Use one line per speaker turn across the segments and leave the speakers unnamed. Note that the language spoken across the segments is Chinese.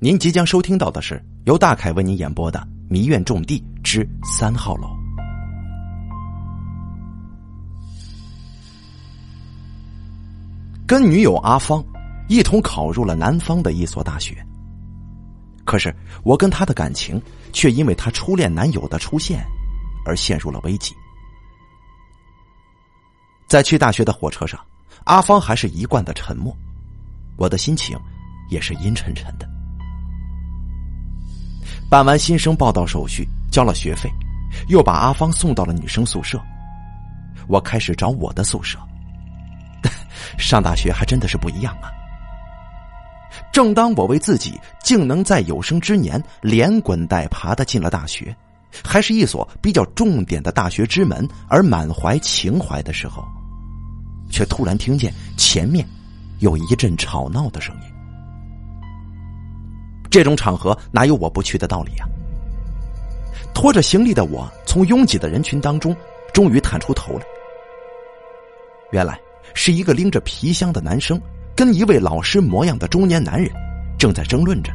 您即将收听到的是由大凯为您演播的《迷院种地之三号楼》。跟女友阿芳一同考入了南方的一所大学，可是我跟她的感情却因为她初恋男友的出现而陷入了危机。在去大学的火车上，阿芳还是一贯的沉默，我的心情也是阴沉沉的。办完新生报道手续，交了学费，又把阿芳送到了女生宿舍。我开始找我的宿舍。上大学还真的是不一样啊！正当我为自己竟能在有生之年连滚带爬的进了大学，还是一所比较重点的大学之门而满怀情怀的时候，却突然听见前面有一阵吵闹的声音。这种场合哪有我不去的道理呀？拖着行李的我从拥挤的人群当中终于探出头来。原来是一个拎着皮箱的男生跟一位老师模样的中年男人正在争论着：“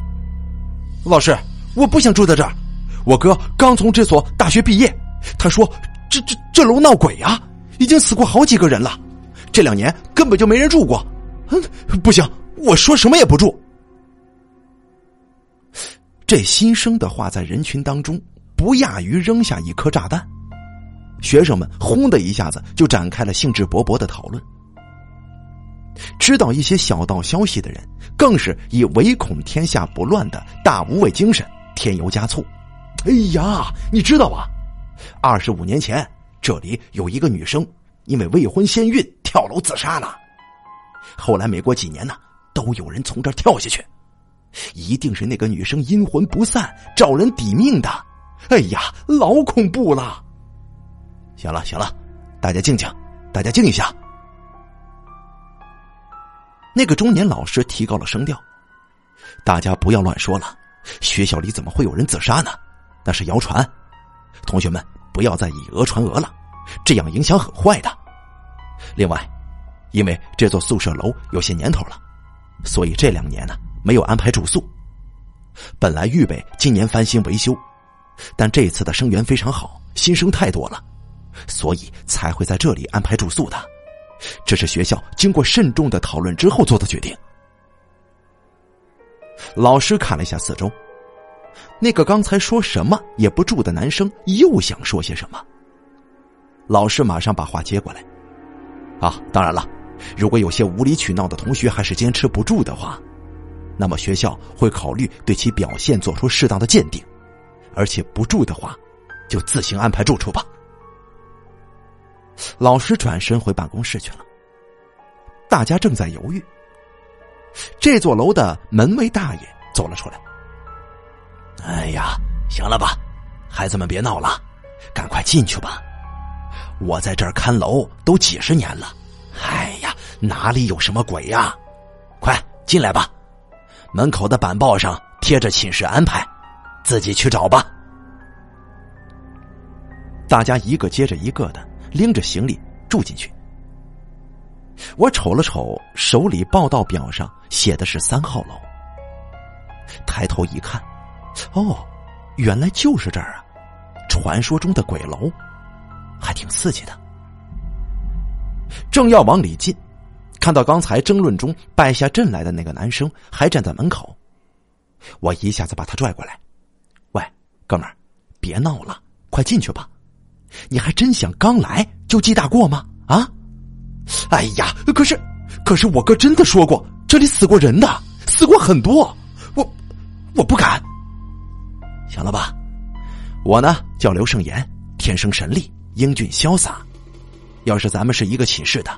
老师，我不想住在这儿，我哥刚从这所大学毕业，他说这这这楼闹鬼啊，已经死过好几个人了，这两年根本就没人住过。嗯，不行，我说什么也不住。”这新生的话在人群当中不亚于扔下一颗炸弹，学生们轰的一下子就展开了兴致勃勃的讨论。知道一些小道消息的人，更是以唯恐天下不乱的大无畏精神添油加醋。哎呀，你知道吧？二十五年前这里有一个女生因为未婚先孕跳楼自杀了，后来没过几年呢，都有人从这儿跳下去。一定是那个女生阴魂不散，找人抵命的。哎呀，老恐怖了！行了行了，大家静静，大家静一下。那个中年老师提高了声调：“大家不要乱说了，学校里怎么会有人自杀呢？那是谣传。同学们不要再以讹传讹了，这样影响很坏的。另外，因为这座宿舍楼有些年头了，所以这两年呢。”没有安排住宿，本来预备今年翻新维修，但这次的生源非常好，新生太多了，所以才会在这里安排住宿的。这是学校经过慎重的讨论之后做的决定。老师看了一下四周，那个刚才说什么也不住的男生又想说些什么。老师马上把话接过来：“啊，当然了，如果有些无理取闹的同学还是坚持不住的话。”那么学校会考虑对其表现做出适当的鉴定，而且不住的话，就自行安排住处吧。老师转身回办公室去了。大家正在犹豫，这座楼的门卫大爷走了出来。哎呀，行了吧，孩子们别闹了，赶快进去吧。我在这儿看楼都几十年了，哎呀，哪里有什么鬼呀？快进来吧。门口的板报上贴着寝室安排，自己去找吧。大家一个接着一个的拎着行李住进去。我瞅了瞅手里报到表上写的是三号楼，抬头一看，哦，原来就是这儿啊！传说中的鬼楼，还挺刺激的。正要往里进。看到刚才争论中败下阵来的那个男生还站在门口，我一下子把他拽过来：“喂，哥们儿，别闹了，快进去吧！你还真想刚来就记大过吗？啊？哎呀，可是，可是我哥真的说过这里死过人的，死过很多，我我不敢。行了吧？我呢叫刘胜言，天生神力，英俊潇洒。要是咱们是一个寝室的。”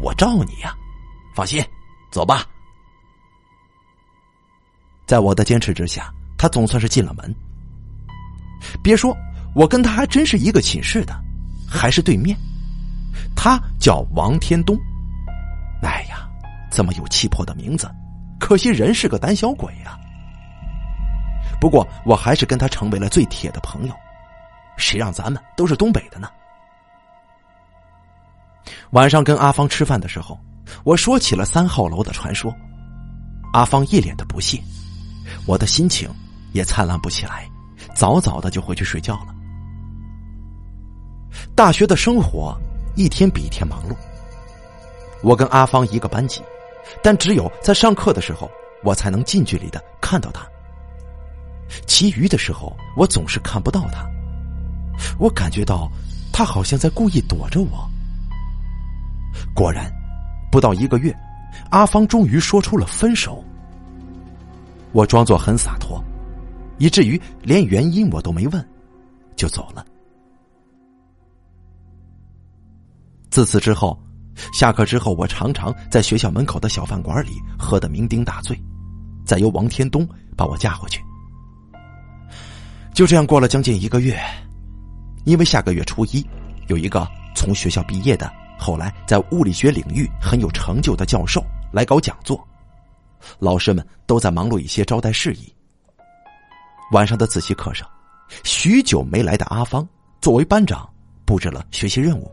我罩你呀，放心，走吧。在我的坚持之下，他总算是进了门。别说，我跟他还真是一个寝室的，还是对面。他叫王天东。哎呀，这么有气魄的名字，可惜人是个胆小鬼呀。不过，我还是跟他成为了最铁的朋友。谁让咱们都是东北的呢？晚上跟阿芳吃饭的时候，我说起了三号楼的传说。阿芳一脸的不屑，我的心情也灿烂不起来，早早的就回去睡觉了。大学的生活一天比一天忙碌。我跟阿芳一个班级，但只有在上课的时候，我才能近距离的看到他。其余的时候，我总是看不到他。我感觉到他好像在故意躲着我。果然，不到一个月，阿芳终于说出了分手。我装作很洒脱，以至于连原因我都没问，就走了。自此之后，下课之后，我常常在学校门口的小饭馆里喝得酩酊大醉，再由王天东把我架回去。就这样过了将近一个月，因为下个月初一有一个从学校毕业的、后来在物理学领域很有成就的教授来搞讲座，老师们都在忙碌一些招待事宜。晚上的自习课上，许久没来的阿芳作为班长布置了学习任务。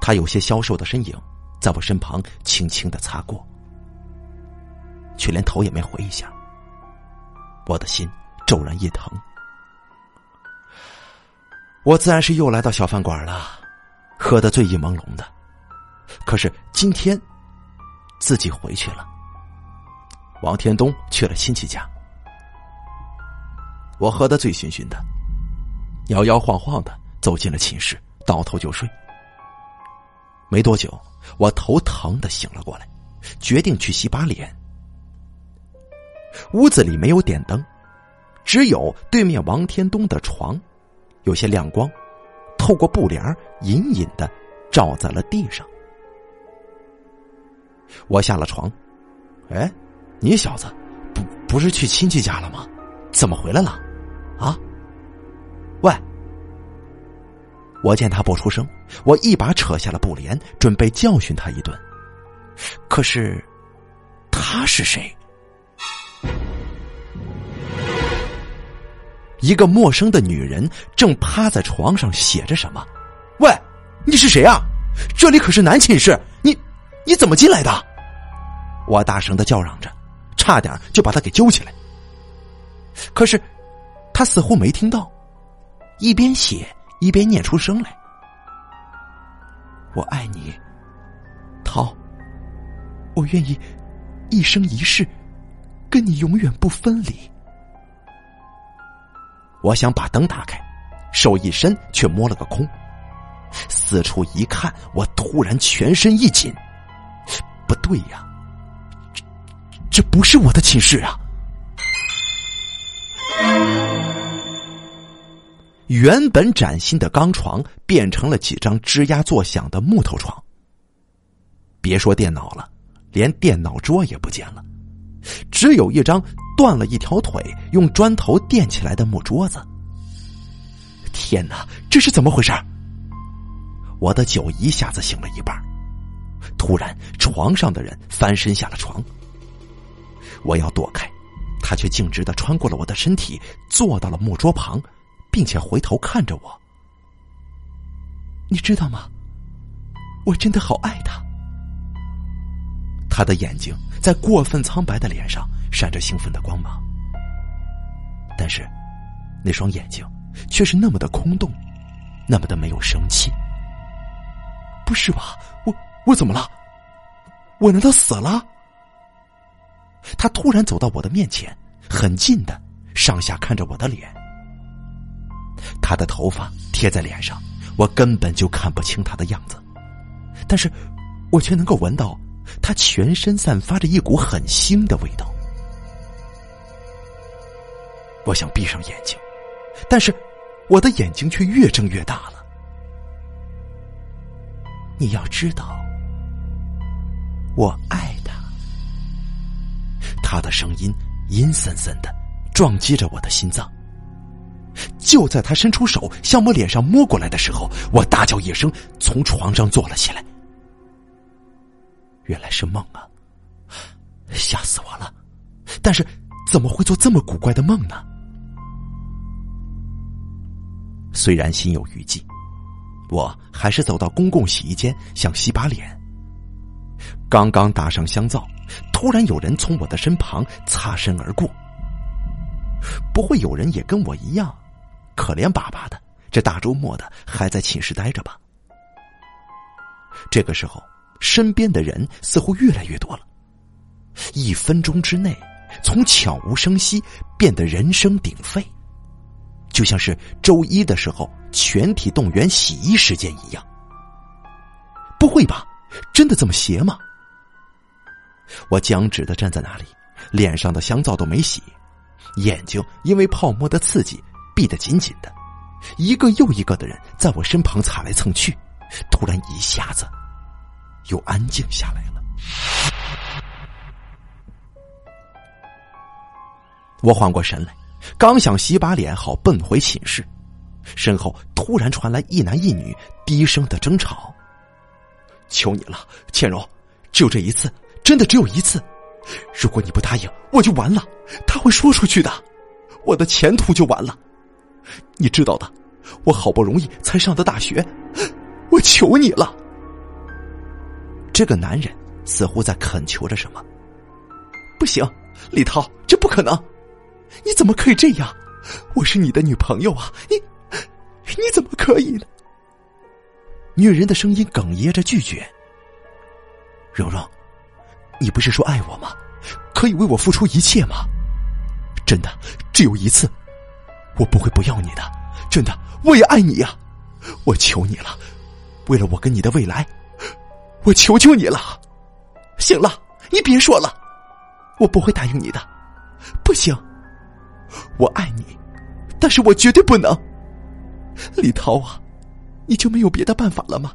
他有些消瘦的身影，在我身旁轻轻的擦过，却连头也没回一下。我的心。骤然一疼，我自然是又来到小饭馆了，喝得醉意朦胧的。可是今天自己回去了，王天东去了亲戚家，我喝得醉醺醺的，摇摇晃晃的走进了寝室，倒头就睡。没多久，我头疼的醒了过来，决定去洗把脸。屋子里没有点灯。只有对面王天东的床，有些亮光，透过布帘隐隐的照在了地上。我下了床，哎，你小子，不不是去亲戚家了吗？怎么回来了？啊？喂！我见他不出声，我一把扯下了布帘，准备教训他一顿。可是，他是谁？一个陌生的女人正趴在床上写着什么？喂，你是谁啊？这里可是男寝室，你你怎么进来的？我大声的叫嚷着，差点就把他给揪起来。可是他似乎没听到，一边写一边念出声来：“我爱你，涛，我愿意一生一世跟你永远不分离。”我想把灯打开，手一伸，却摸了个空。四处一看，我突然全身一紧，不对呀，这这不是我的寝室啊！原本崭新的钢床变成了几张吱呀作响的木头床。别说电脑了，连电脑桌也不见了，只有一张。断了一条腿，用砖头垫起来的木桌子。天哪，这是怎么回事？我的酒一下子醒了一半。突然，床上的人翻身下了床。我要躲开，他却径直的穿过了我的身体，坐到了木桌旁，并且回头看着我。你知道吗？我真的好爱他。他的眼睛在过分苍白的脸上。闪着兴奋的光芒，但是那双眼睛却是那么的空洞，那么的没有生气。不是吧？我我怎么了？我难道死了？他突然走到我的面前，很近的上下看着我的脸。他的头发贴在脸上，我根本就看不清他的样子，但是我却能够闻到他全身散发着一股很腥的味道。我想闭上眼睛，但是我的眼睛却越睁越大了。你要知道，我爱他。他的声音阴森森的，撞击着我的心脏。就在他伸出手向我脸上摸过来的时候，我大叫一声，从床上坐了起来。原来是梦啊！吓死我了！但是怎么会做这么古怪的梦呢？虽然心有余悸，我还是走到公共洗衣间，想洗把脸。刚刚打上香皂，突然有人从我的身旁擦身而过。不会有人也跟我一样，可怜巴巴的，这大周末的还在寝室待着吧？这个时候，身边的人似乎越来越多了。一分钟之内，从悄无声息变得人声鼎沸，就像是周一的时候全体动员洗衣时间一样。不会吧？真的这么邪吗？我僵直的站在那里，脸上的香皂都没洗，眼睛因为泡沫的刺激闭得紧紧的，一个又一个的人在我身旁擦来蹭去，突然一下子又安静下来了。我缓过神来，刚想洗把脸好奔回寝室，身后突然传来一男一女低声的争吵。求你了，倩柔，只有这一次，真的只有一次。如果你不答应，我就完了。他会说出去的，我的前途就完了。你知道的，我好不容易才上的大学，我求你了。这个男人似乎在恳求着什么。不行，李涛，这不可能。你怎么可以这样？我是你的女朋友啊！你，你怎么可以呢？女人的声音哽咽着拒绝。蓉蓉，你不是说爱我吗？可以为我付出一切吗？真的，只有一次，我不会不要你的。真的，我也爱你呀！我求你了，为了我跟你的未来，我求求你了。行了，你别说了，我不会答应你的。不行。我爱你，但是我绝对不能。李涛啊，你就没有别的办法了吗？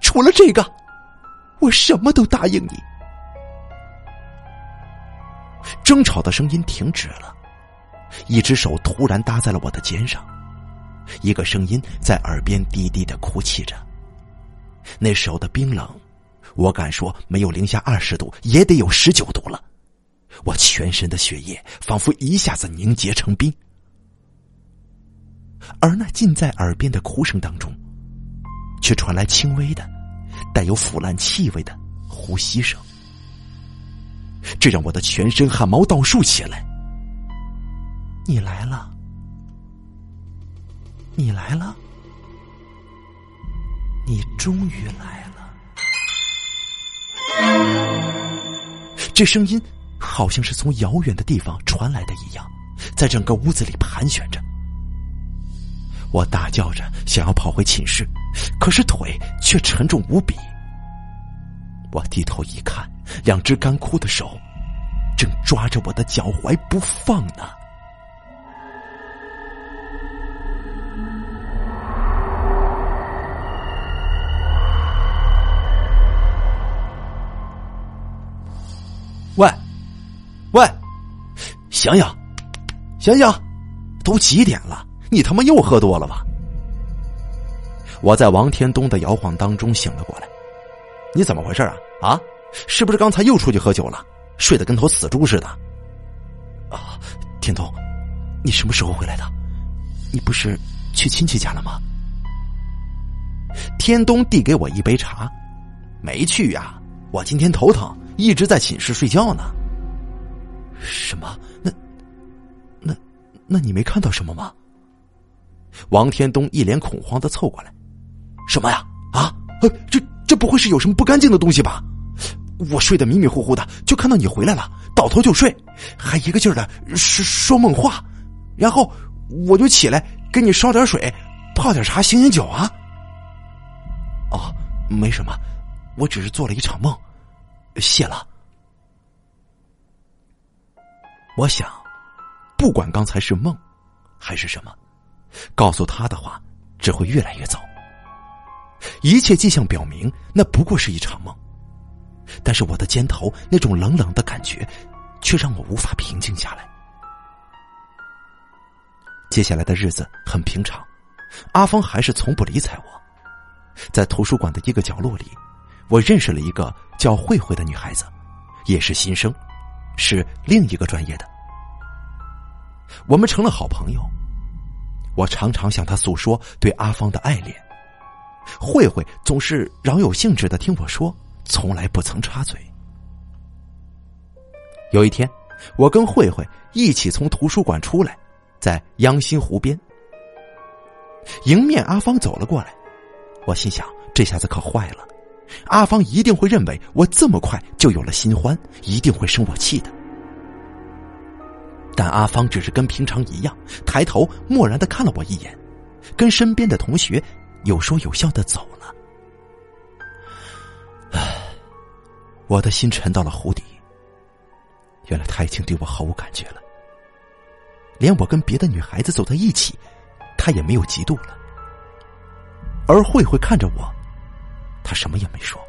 除了这个，我什么都答应你。争吵的声音停止了，一只手突然搭在了我的肩上，一个声音在耳边低低的哭泣着。那时候的冰冷，我敢说没有零下二十度也得有十九度了。我全身的血液仿佛一下子凝结成冰，而那近在耳边的哭声当中，却传来轻微的、带有腐烂气味的呼吸声，这让我的全身汗毛倒竖起来。你来了，你来了，你终于来了，这声音。好像是从遥远的地方传来的一样，在整个屋子里盘旋着。我大叫着想要跑回寝室，可是腿却沉重无比。我低头一看，两只干枯的手正抓着我的脚踝不放呢。喂！喂，醒醒，醒醒，都几点了？你他妈又喝多了吧？我在王天东的摇晃当中醒了过来。你怎么回事啊？啊，是不是刚才又出去喝酒了？睡得跟头死猪似的？啊，天东，你什么时候回来的？你不是去亲戚家了吗？天东递给我一杯茶，没去呀，我今天头疼，一直在寝室睡觉呢。什么？那、那、那你没看到什么吗？王天东一脸恐慌的凑过来，什么呀？啊？这这不会是有什么不干净的东西吧？我睡得迷迷糊糊的，就看到你回来了，倒头就睡，还一个劲儿的说说梦话，然后我就起来给你烧点水，泡点茶，醒醒酒啊。哦，没什么，我只是做了一场梦，谢了。我想，不管刚才是梦，还是什么，告诉他的话只会越来越糟。一切迹象表明，那不过是一场梦。但是我的肩头那种冷冷的感觉，却让我无法平静下来。接下来的日子很平常，阿芳还是从不理睬我。在图书馆的一个角落里，我认识了一个叫慧慧的女孩子，也是新生。是另一个专业的，我们成了好朋友。我常常向她诉说对阿芳的爱恋，慧慧总是饶有兴致的听我说，从来不曾插嘴。有一天，我跟慧慧一起从图书馆出来，在央心湖边，迎面阿芳走了过来。我心想，这下子可坏了，阿芳一定会认为我这么快就有了新欢，一定会生我气的。但阿芳只是跟平常一样，抬头漠然的看了我一眼，跟身边的同学有说有笑的走了。唉，我的心沉到了湖底。原来他已经对我毫无感觉了，连我跟别的女孩子走在一起，他也没有嫉妒了。而慧慧看着我，他什么也没说。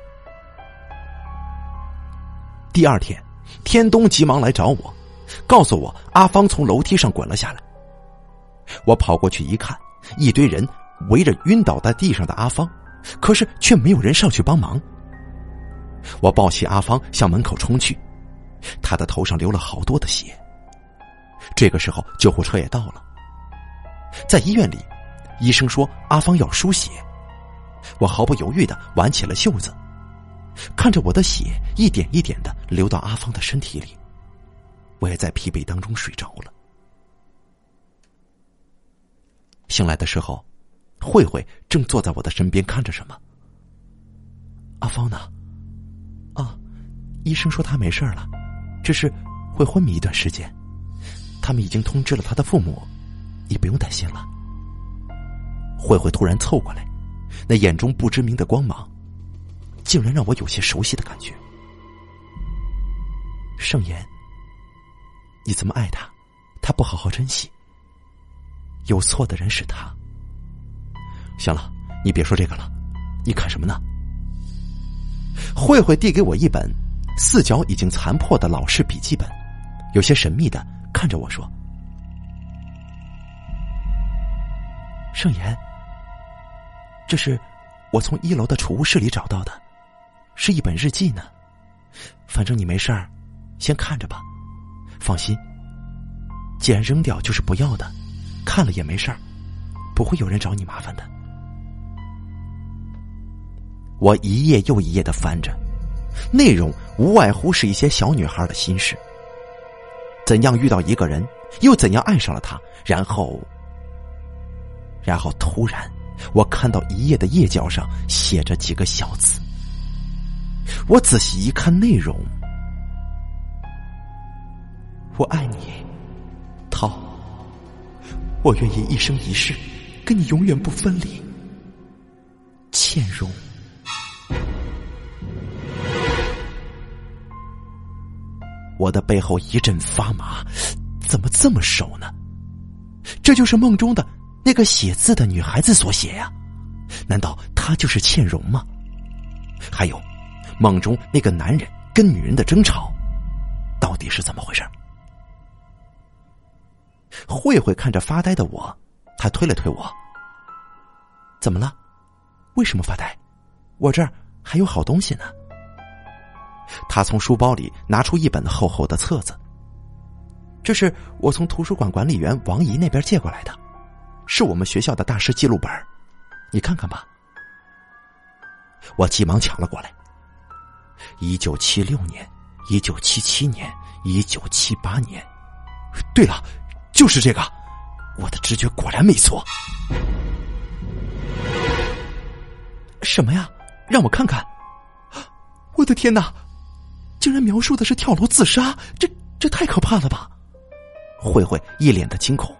第二天，天东急忙来找我，告诉我阿芳从楼梯上滚了下来。我跑过去一看，一堆人围着晕倒在地上的阿芳，可是却没有人上去帮忙。我抱起阿芳向门口冲去。他的头上流了好多的血。这个时候，救护车也到了。在医院里，医生说阿芳要输血，我毫不犹豫的挽起了袖子，看着我的血一点一点的流到阿芳的身体里，我也在疲惫当中睡着了。醒来的时候，慧慧正坐在我的身边看着什么。阿芳呢？啊，医生说她没事了。只是会昏迷一段时间，他们已经通知了他的父母，你不用担心了。慧慧突然凑过来，那眼中不知名的光芒，竟然让我有些熟悉的感觉。盛言，你这么爱他，他不好好珍惜，有错的人是他。行了，你别说这个了，你看什么呢？慧慧递给我一本。四角已经残破的老式笔记本，有些神秘的看着我说：“盛言，这是我从一楼的储物室里找到的，是一本日记呢。反正你没事儿，先看着吧。放心，既然扔掉就是不要的，看了也没事儿，不会有人找你麻烦的。”我一页又一页的翻着。内容无外乎是一些小女孩的心事：怎样遇到一个人，又怎样爱上了他，然后，然后突然，我看到一页的页角上写着几个小字。我仔细一看内容，我爱你，涛，我愿意一生一世跟你永远不分离，倩蓉。我的背后一阵发麻，怎么这么熟呢？这就是梦中的那个写字的女孩子所写呀？难道她就是倩蓉吗？还有，梦中那个男人跟女人的争吵，到底是怎么回事？慧慧看着发呆的我，她推了推我：“怎么了？为什么发呆？我这儿还有好东西呢。”他从书包里拿出一本厚厚的册子，这是我从图书馆管理员王姨那边借过来的，是我们学校的大师记录本你看看吧。我急忙抢了过来。一九七六年，一九七七年，一九七八年，对了，就是这个，我的直觉果然没错。什么呀？让我看看！我的天哪！竟然描述的是跳楼自杀，这这太可怕了吧！慧慧一脸的惊恐。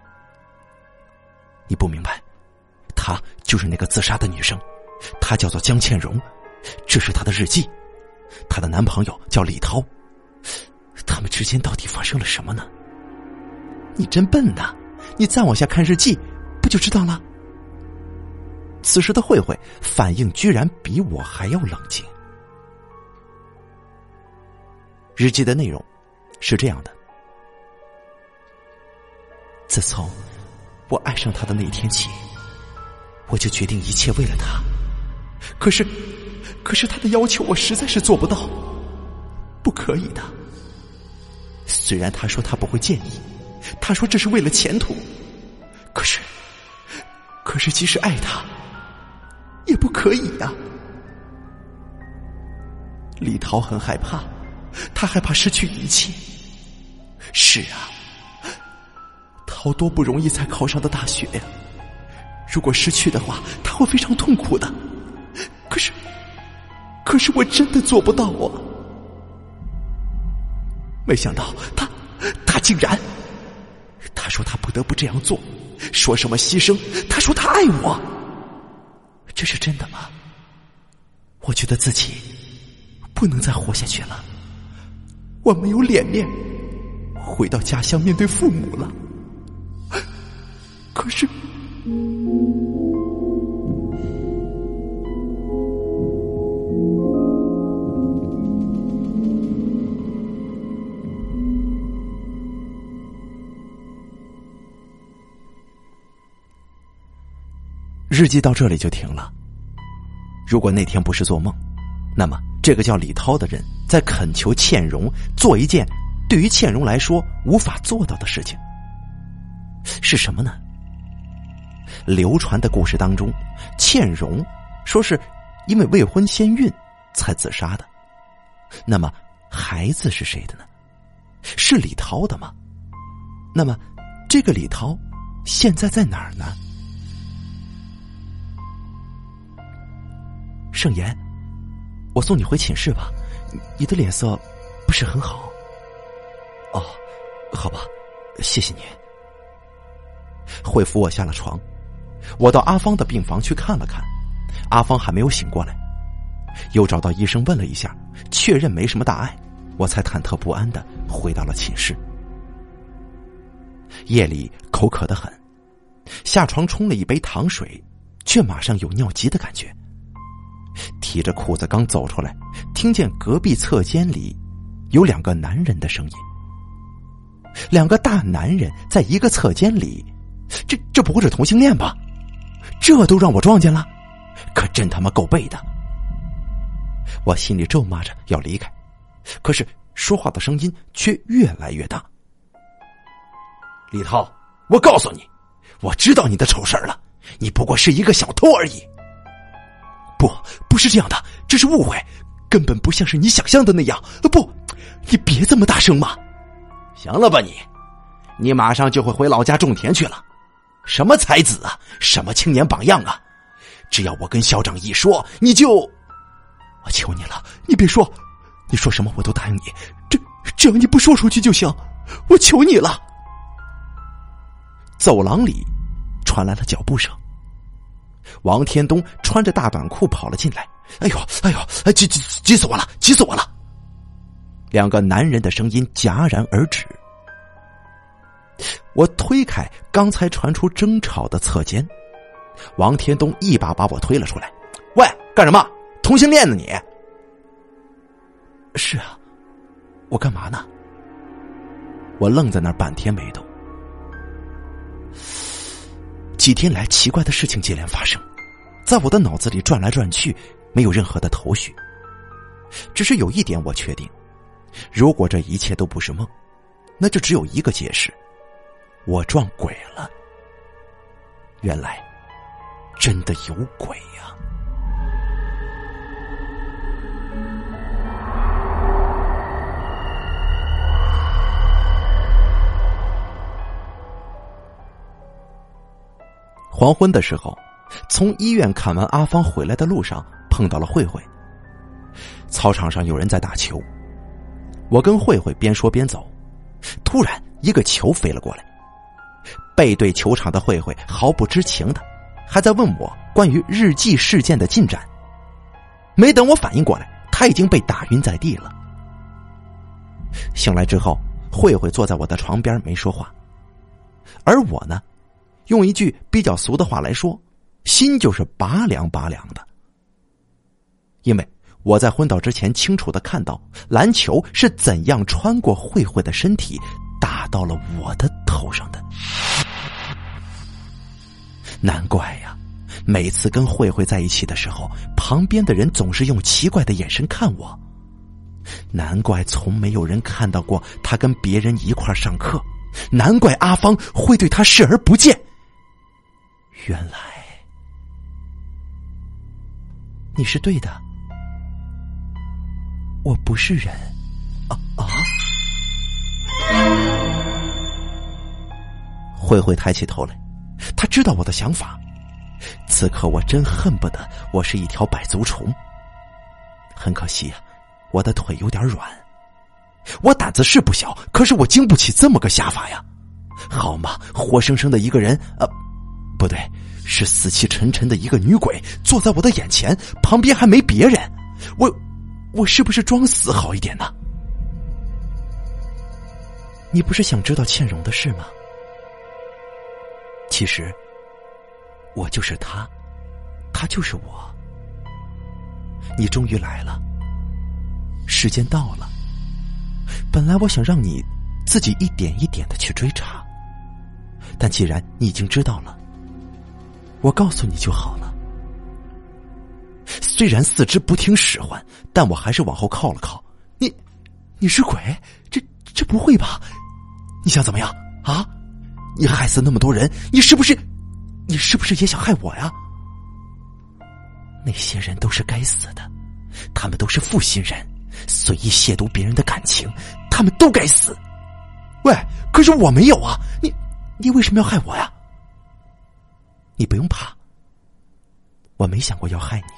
你不明白，她就是那个自杀的女生，她叫做江倩蓉，这是她的日记，她的男朋友叫李涛，他们之间到底发生了什么呢？你真笨呐！你再往下看日记，不就知道了？此时的慧慧反应居然比我还要冷静。日记的内容是这样的：自从我爱上他的那一天起，我就决定一切为了他。可是，可是他的要求我实在是做不到，不可以的。虽然他说他不会介意，他说这是为了前途，可是，可是即使爱他，也不可以呀。李涛很害怕。他害怕失去一切，是啊，好多不容易才考上的大学呀，如果失去的话，他会非常痛苦的。可是，可是我真的做不到啊！没想到他，他竟然，他说他不得不这样做，说什么牺牲？他说他爱我，这是真的吗？我觉得自己不能再活下去了，我没有脸面回到家乡面对父母了。可是。日记到这里就停了。如果那天不是做梦，那么这个叫李涛的人在恳求倩蓉做一件对于倩蓉来说无法做到的事情，是什么呢？流传的故事当中，倩蓉说是因为未婚先孕才自杀的。那么孩子是谁的呢？是李涛的吗？那么这个李涛现在在哪儿呢？盛言，我送你回寝室吧。你的脸色不是很好。哦，好吧，谢谢你。会扶我下了床，我到阿芳的病房去看了看，阿芳还没有醒过来。又找到医生问了一下，确认没什么大碍，我才忐忑不安的回到了寝室。夜里口渴的很，下床冲了一杯糖水，却马上有尿急的感觉。提着裤子刚走出来，听见隔壁侧间里有两个男人的声音。两个大男人在一个侧间里，这这不会是同性恋吧？这都让我撞见了，可真他妈够背的！我心里咒骂着要离开，可是说话的声音却越来越大。李涛，我告诉你，我知道你的丑事了，你不过是一个小偷而已。不，不是这样的，这是误会，根本不像是你想象的那样。不，你别这么大声嘛！行了吧你，你马上就会回老家种田去了。什么才子啊，什么青年榜样啊！只要我跟校长一说，你就……我求你了，你别说，你说什么我都答应你。这只要你不说出去就行，我求你了。走廊里传来了脚步声。王天东穿着大短裤跑了进来，哎呦，哎呦，急急急死我了，急死我了！两个男人的声音戛然而止。我推开刚才传出争吵的侧间，王天东一把把我推了出来。喂，干什么？同性恋呢你？是啊，我干嘛呢？我愣在那儿半天没动。几天来，奇怪的事情接连发生，在我的脑子里转来转去，没有任何的头绪。只是有一点我确定：如果这一切都不是梦，那就只有一个解释：我撞鬼了。原来，真的有鬼呀！黄昏的时候，从医院看完阿芳回来的路上，碰到了慧慧。操场上有人在打球，我跟慧慧边说边走，突然一个球飞了过来。背对球场的慧慧毫不知情的，还在问我关于日记事件的进展。没等我反应过来，他已经被打晕在地了。醒来之后，慧慧坐在我的床边没说话，而我呢？用一句比较俗的话来说，心就是拔凉拔凉的。因为我在昏倒之前清楚的看到篮球是怎样穿过慧慧的身体，打到了我的头上的。难怪呀，每次跟慧慧在一起的时候，旁边的人总是用奇怪的眼神看我。难怪从没有人看到过他跟别人一块上课，难怪阿芳会对他视而不见。原来你是对的，我不是人，啊啊！慧慧抬起头来，他知道我的想法。此刻我真恨不得我是一条百足虫。很可惜啊，我的腿有点软。我胆子是不小，可是我经不起这么个下法呀。好嘛，活生生的一个人，呃，不对，是死气沉沉的一个女鬼坐在我的眼前，旁边还没别人。我，我是不是装死好一点呢？你不是想知道倩蓉的事吗？其实，我就是他，他就是我。你终于来了，时间到了。本来我想让你自己一点一点的去追查，但既然你已经知道了，我告诉你就好了。虽然四肢不听使唤，但我还是往后靠了靠。你，你是鬼？这这不会吧？你想怎么样啊？你害死那么多人，你是不是？你是不是也想害我呀？那些人都是该死的，他们都是负心人，随意亵渎别人的感情，他们都该死。喂，可是我没有啊！你，你为什么要害我呀？你不用怕，我没想过要害你。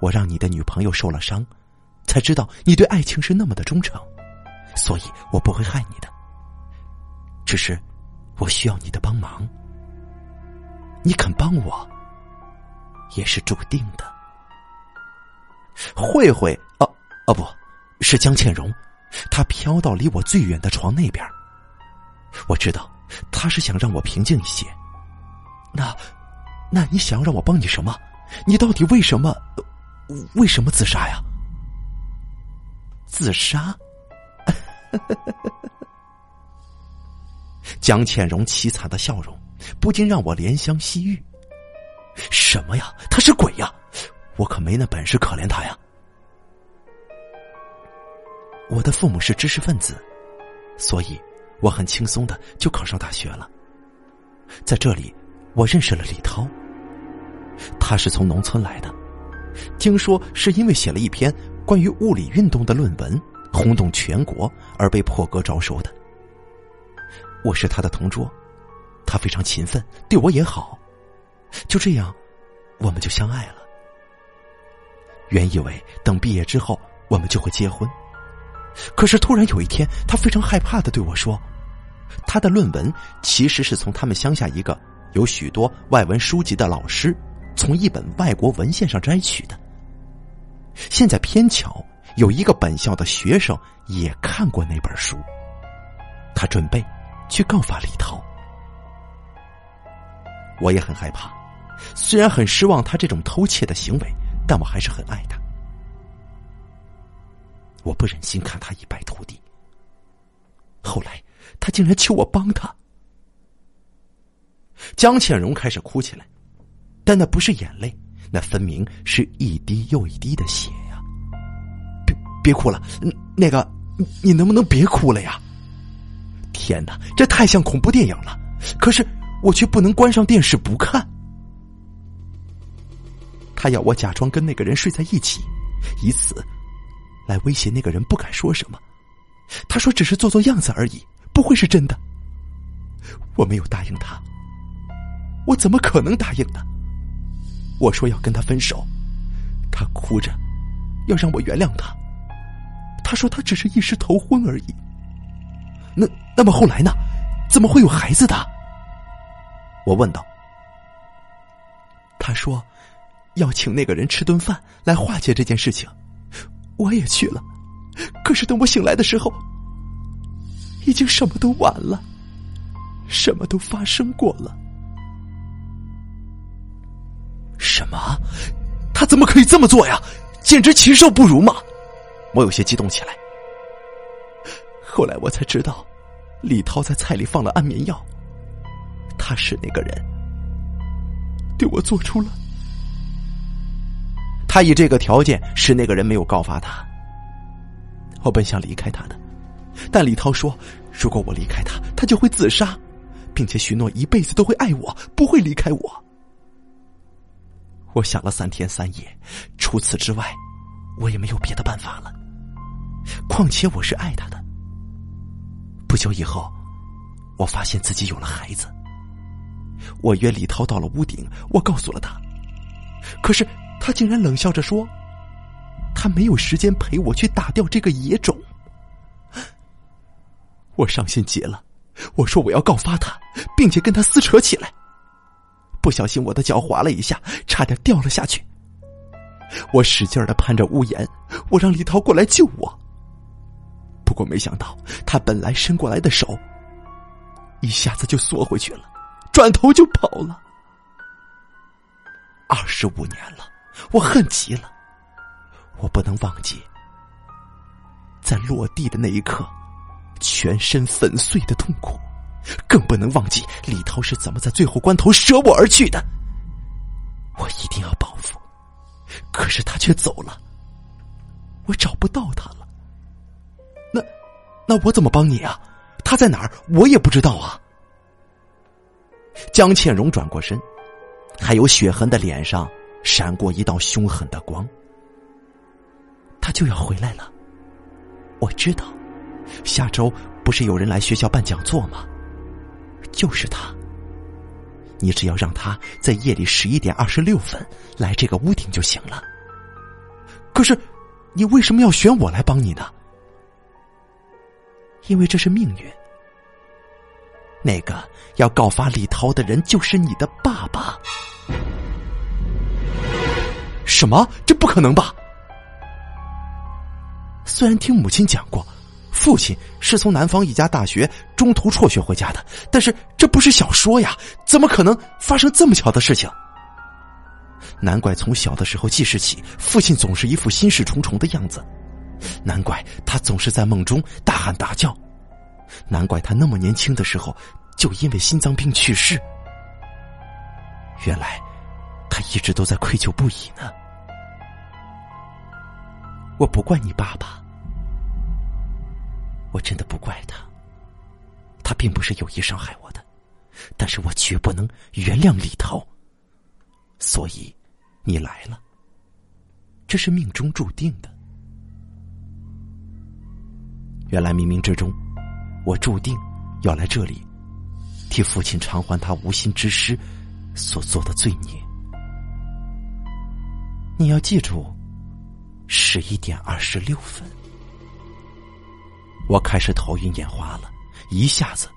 我让你的女朋友受了伤，才知道你对爱情是那么的忠诚，所以我不会害你的。只是，我需要你的帮忙。你肯帮我，也是注定的。慧慧，哦哦，不是江倩蓉，她飘到离我最远的床那边。我知道，她是想让我平静一些。那，那你想要让我帮你什么？你到底为什么，为什么自杀呀？自杀？江倩蓉凄惨的笑容，不禁让我怜香惜玉。什么呀？他是鬼呀！我可没那本事可怜他呀。我的父母是知识分子，所以我很轻松的就考上大学了。在这里，我认识了李涛。他是从农村来的，听说是因为写了一篇关于物理运动的论文，轰动全国而被破格招收的。我是他的同桌，他非常勤奋，对我也好，就这样，我们就相爱了。原以为等毕业之后我们就会结婚，可是突然有一天，他非常害怕的对我说：“他的论文其实是从他们乡下一个有许多外文书籍的老师从一本外国文献上摘取的。现在偏巧有一个本校的学生也看过那本书，他准备。”去告发李涛，我也很害怕。虽然很失望他这种偷窃的行为，但我还是很爱他。我不忍心看他一败涂地。后来，他竟然求我帮他。江倩蓉开始哭起来，但那不是眼泪，那分明是一滴又一滴的血呀！别别哭了，那个，你能不能别哭了呀？天哪，这太像恐怖电影了！可是我却不能关上电视不看。他要我假装跟那个人睡在一起，以此来威胁那个人不敢说什么。他说只是做做样子而已，不会是真的。我没有答应他，我怎么可能答应呢？我说要跟他分手，他哭着要让我原谅他。他说他只是一时头昏而已。那那么后来呢？怎么会有孩子的？我问道。他说要请那个人吃顿饭来化解这件事情，我也去了。可是等我醒来的时候，已经什么都晚了，什么都发生过了。什么？他怎么可以这么做呀？简直禽兽不如嘛！我有些激动起来。后来我才知道，李涛在菜里放了安眠药。他是那个人，对我做出了。他以这个条件使那个人没有告发他。我本想离开他的，但李涛说，如果我离开他，他就会自杀，并且许诺一辈子都会爱我，不会离开我。我想了三天三夜，除此之外，我也没有别的办法了。况且我是爱他的。不久以后，我发现自己有了孩子。我约李涛到了屋顶，我告诉了他，可是他竟然冷笑着说：“他没有时间陪我去打掉这个野种。”我伤心极了，我说我要告发他，并且跟他撕扯起来。不小心我的脚滑了一下，差点掉了下去。我使劲的攀着屋檐，我让李涛过来救我。不过没想到，他本来伸过来的手，一下子就缩回去了。转头就跑了。二十五年了，我恨极了。我不能忘记，在落地的那一刻，全身粉碎的痛苦，更不能忘记李涛是怎么在最后关头舍我而去的。我一定要报复，可是他却走了，我找不到他了。那，我怎么帮你啊？他在哪儿？我也不知道啊。江倩荣转过身，还有血痕的脸上闪过一道凶狠的光。他就要回来了，我知道，下周不是有人来学校办讲座吗？就是他。你只要让他在夜里十一点二十六分来这个屋顶就行了。可是，你为什么要选我来帮你呢？因为这是命运。那个要告发李涛的人就是你的爸爸？什么？这不可能吧？虽然听母亲讲过，父亲是从南方一家大学中途辍学回家的，但是这不是小说呀，怎么可能发生这么巧的事情？难怪从小的时候记事起，父亲总是一副心事重重的样子，难怪他总是在梦中大喊大叫。难怪他那么年轻的时候就因为心脏病去世。原来他一直都在愧疚不已呢。我不怪你爸爸，我真的不怪他。他并不是有意伤害我的，但是我绝不能原谅李涛。所以你来了，这是命中注定的。原来冥冥之中。我注定要来这里，替父亲偿还他无心之失所做的罪孽。你要记住，十一点二十六分。我开始头晕眼花了，一下子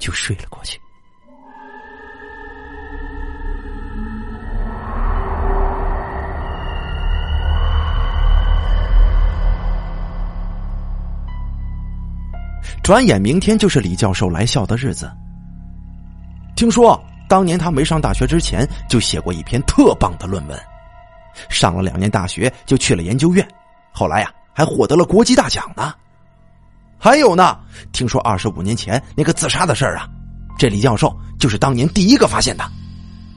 就睡了过去。转眼明天就是李教授来校的日子。听说当年他没上大学之前就写过一篇特棒的论文，上了两年大学就去了研究院，后来呀还获得了国际大奖呢。还有呢，听说二十五年前那个自杀的事儿啊，这李教授就是当年第一个发现的。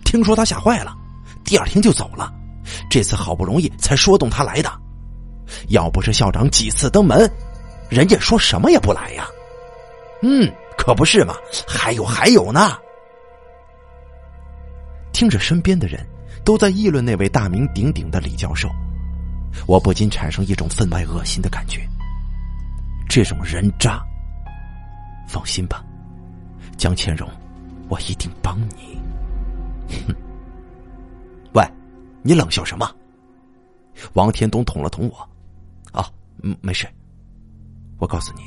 听说他吓坏了，第二天就走了。这次好不容易才说动他来的，要不是校长几次登门，人家说什么也不来呀。嗯，可不是嘛！还有还有呢。听着身边的人都在议论那位大名鼎鼎的李教授，我不禁产生一种分外恶心的感觉。这种人渣，放心吧，江千荣，我一定帮你。哼！喂，你冷笑什么？王天东捅了捅我。啊，嗯，没事。我告诉你。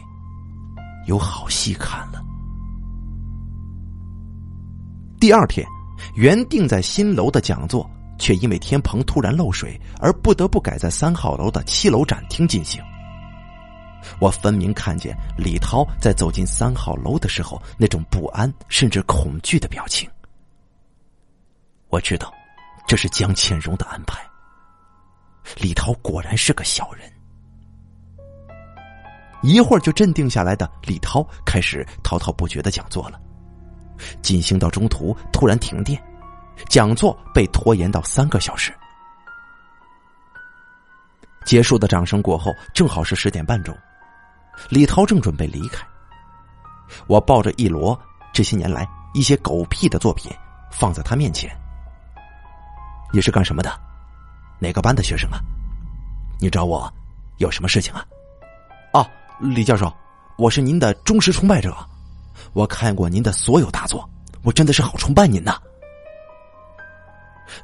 有好戏看了。第二天，原定在新楼的讲座，却因为天棚突然漏水而不得不改在三号楼的七楼展厅进行。我分明看见李涛在走进三号楼的时候那种不安甚至恐惧的表情。我知道，这是江倩荣的安排。李涛果然是个小人。一会儿就镇定下来的李涛开始滔滔不绝的讲座了，进行到中途突然停电，讲座被拖延到三个小时。结束的掌声过后，正好是十点半钟，李涛正准备离开，我抱着一摞这些年来一些狗屁的作品放在他面前。你是干什么的？哪个班的学生啊？你找我有什么事情啊？李教授，我是您的忠实崇拜者，我看过您的所有大作，我真的是好崇拜您呐。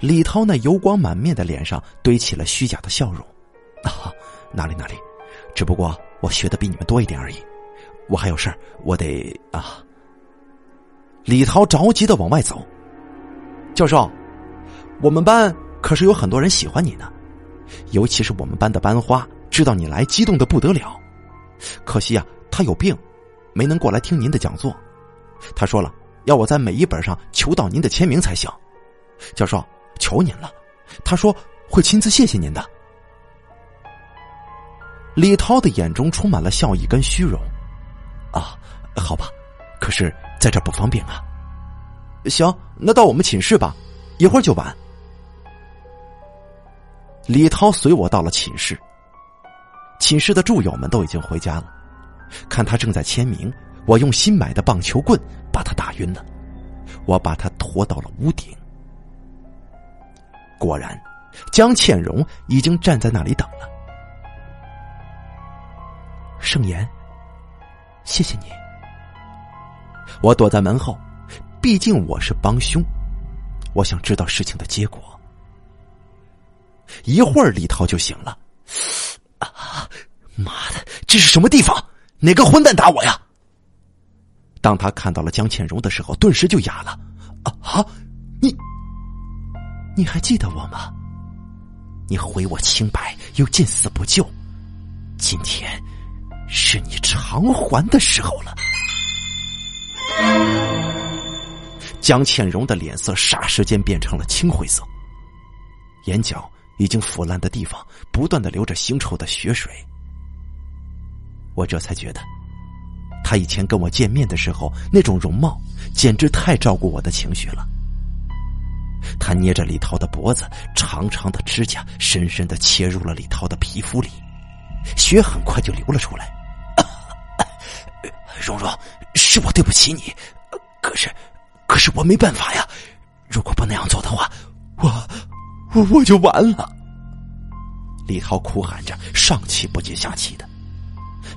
李涛那油光满面的脸上堆起了虚假的笑容。啊，哪里哪里，只不过我学的比你们多一点而已。我还有事儿，我得啊。李涛着急的往外走。教授，我们班可是有很多人喜欢你呢，尤其是我们班的班花，知道你来，激动的不得了。可惜呀，他有病，没能过来听您的讲座。他说了，要我在每一本上求到您的签名才行。教授，求您了，他说会亲自谢谢您的。李涛的眼中充满了笑意跟虚荣。啊，好吧，可是在这不方便啊。行，那到我们寝室吧，一会儿就完。李涛随我到了寝室，寝室的住友们都已经回家了。看他正在签名，我用新买的棒球棍把他打晕了。我把他拖到了屋顶，果然，江倩蓉已经站在那里等了。盛言。谢谢你，我躲在门后，毕竟我是帮凶，我想知道事情的结果。一会儿李涛就醒了，妈的，这是什么地方？哪个混蛋打我呀？当他看到了江倩蓉的时候，顿时就哑了。啊，你，你还记得我吗？你毁我清白，又见死不救，今天。是你偿还的时候了。江倩蓉的脸色霎时间变成了青灰色，眼角已经腐烂的地方不断的流着腥臭的血水。我这才觉得，他以前跟我见面的时候那种容貌，简直太照顾我的情绪了。他捏着李涛的脖子，长长的指甲深深的切入了李涛的皮肤里，血很快就流了出来。蓉蓉，是我对不起你，可是，可是我没办法呀。如果不那样做的话，我，我我就完了。李涛哭喊着，上气不接下气的，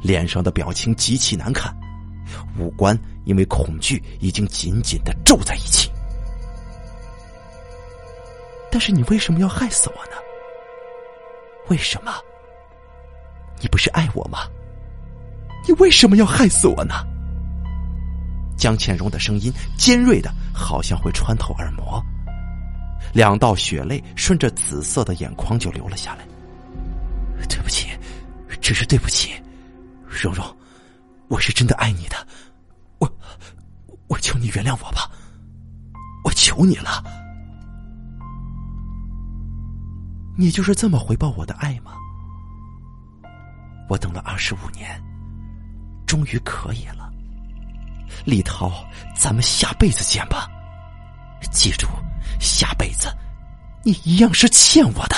脸上的表情极其难看，五官因为恐惧已经紧紧的皱在一起。但是你为什么要害死我呢？为什么？你不是爱我吗？你为什么要害死我呢？江倩蓉的声音尖锐的，好像会穿透耳膜，两道血泪顺着紫色的眼眶就流了下来。对不起，只是对不起，蓉蓉，我是真的爱你的，我，我求你原谅我吧，我求你了。你就是这么回报我的爱吗？我等了二十五年。终于可以了，李涛，咱们下辈子见吧。记住，下辈子你一样是欠我的。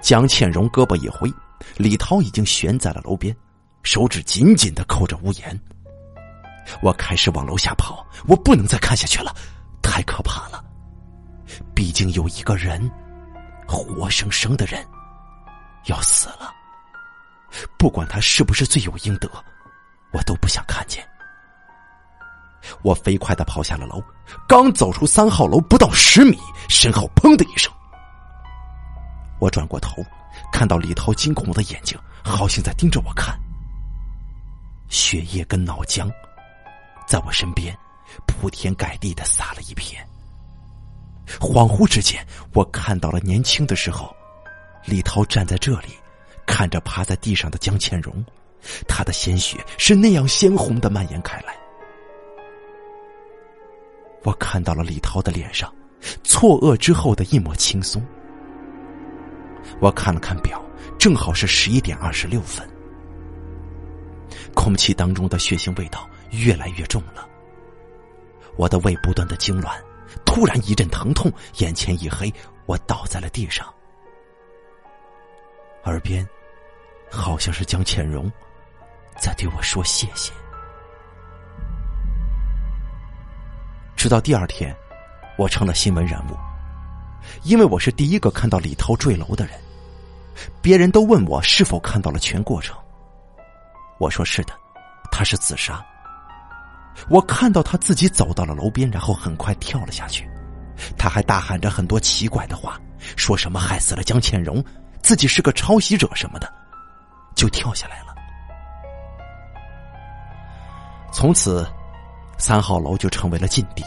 江倩蓉胳膊一挥，李涛已经悬在了楼边，手指紧紧的扣着屋檐。我开始往楼下跑，我不能再看下去了，太可怕了。毕竟有一个人，活生生的人，要死了。不管他是不是罪有应得，我都不想看见。我飞快的跑下了楼，刚走出三号楼不到十米，身后砰的一声，我转过头，看到李涛惊恐的眼睛，好像在盯着我看。血液跟脑浆，在我身边铺天盖地的撒了一片。恍惚之间，我看到了年轻的时候，李涛站在这里。看着趴在地上的江倩蓉，她的鲜血是那样鲜红的蔓延开来。我看到了李涛的脸上错愕之后的一抹轻松。我看了看表，正好是十一点二十六分。空气当中的血腥味道越来越重了。我的胃不断的痉挛，突然一阵疼痛，眼前一黑，我倒在了地上，耳边。好像是江倩蓉在对我说谢谢。直到第二天，我成了新闻人物，因为我是第一个看到李涛坠楼的人。别人都问我是否看到了全过程，我说是的，他是自杀。我看到他自己走到了楼边，然后很快跳了下去。他还大喊着很多奇怪的话，说什么害死了江倩蓉，自己是个抄袭者什么的，就跳下来了。从此，三号楼就成为了禁地，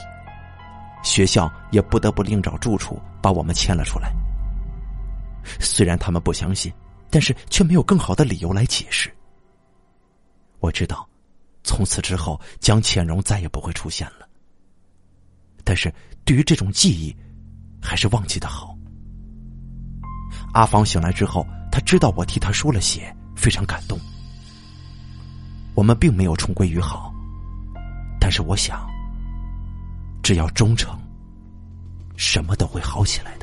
学校也不得不另找住处把我们迁了出来。虽然他们不相信，但是却没有更好的理由来解释。我知道，从此之后江倩蓉再也不会出现了。但是对于这种记忆，还是忘记的好。阿芳醒来之后，他知道我替他输了血，非常感动。我们并没有重归于好，但是我想，只要忠诚，什么都会好起来的。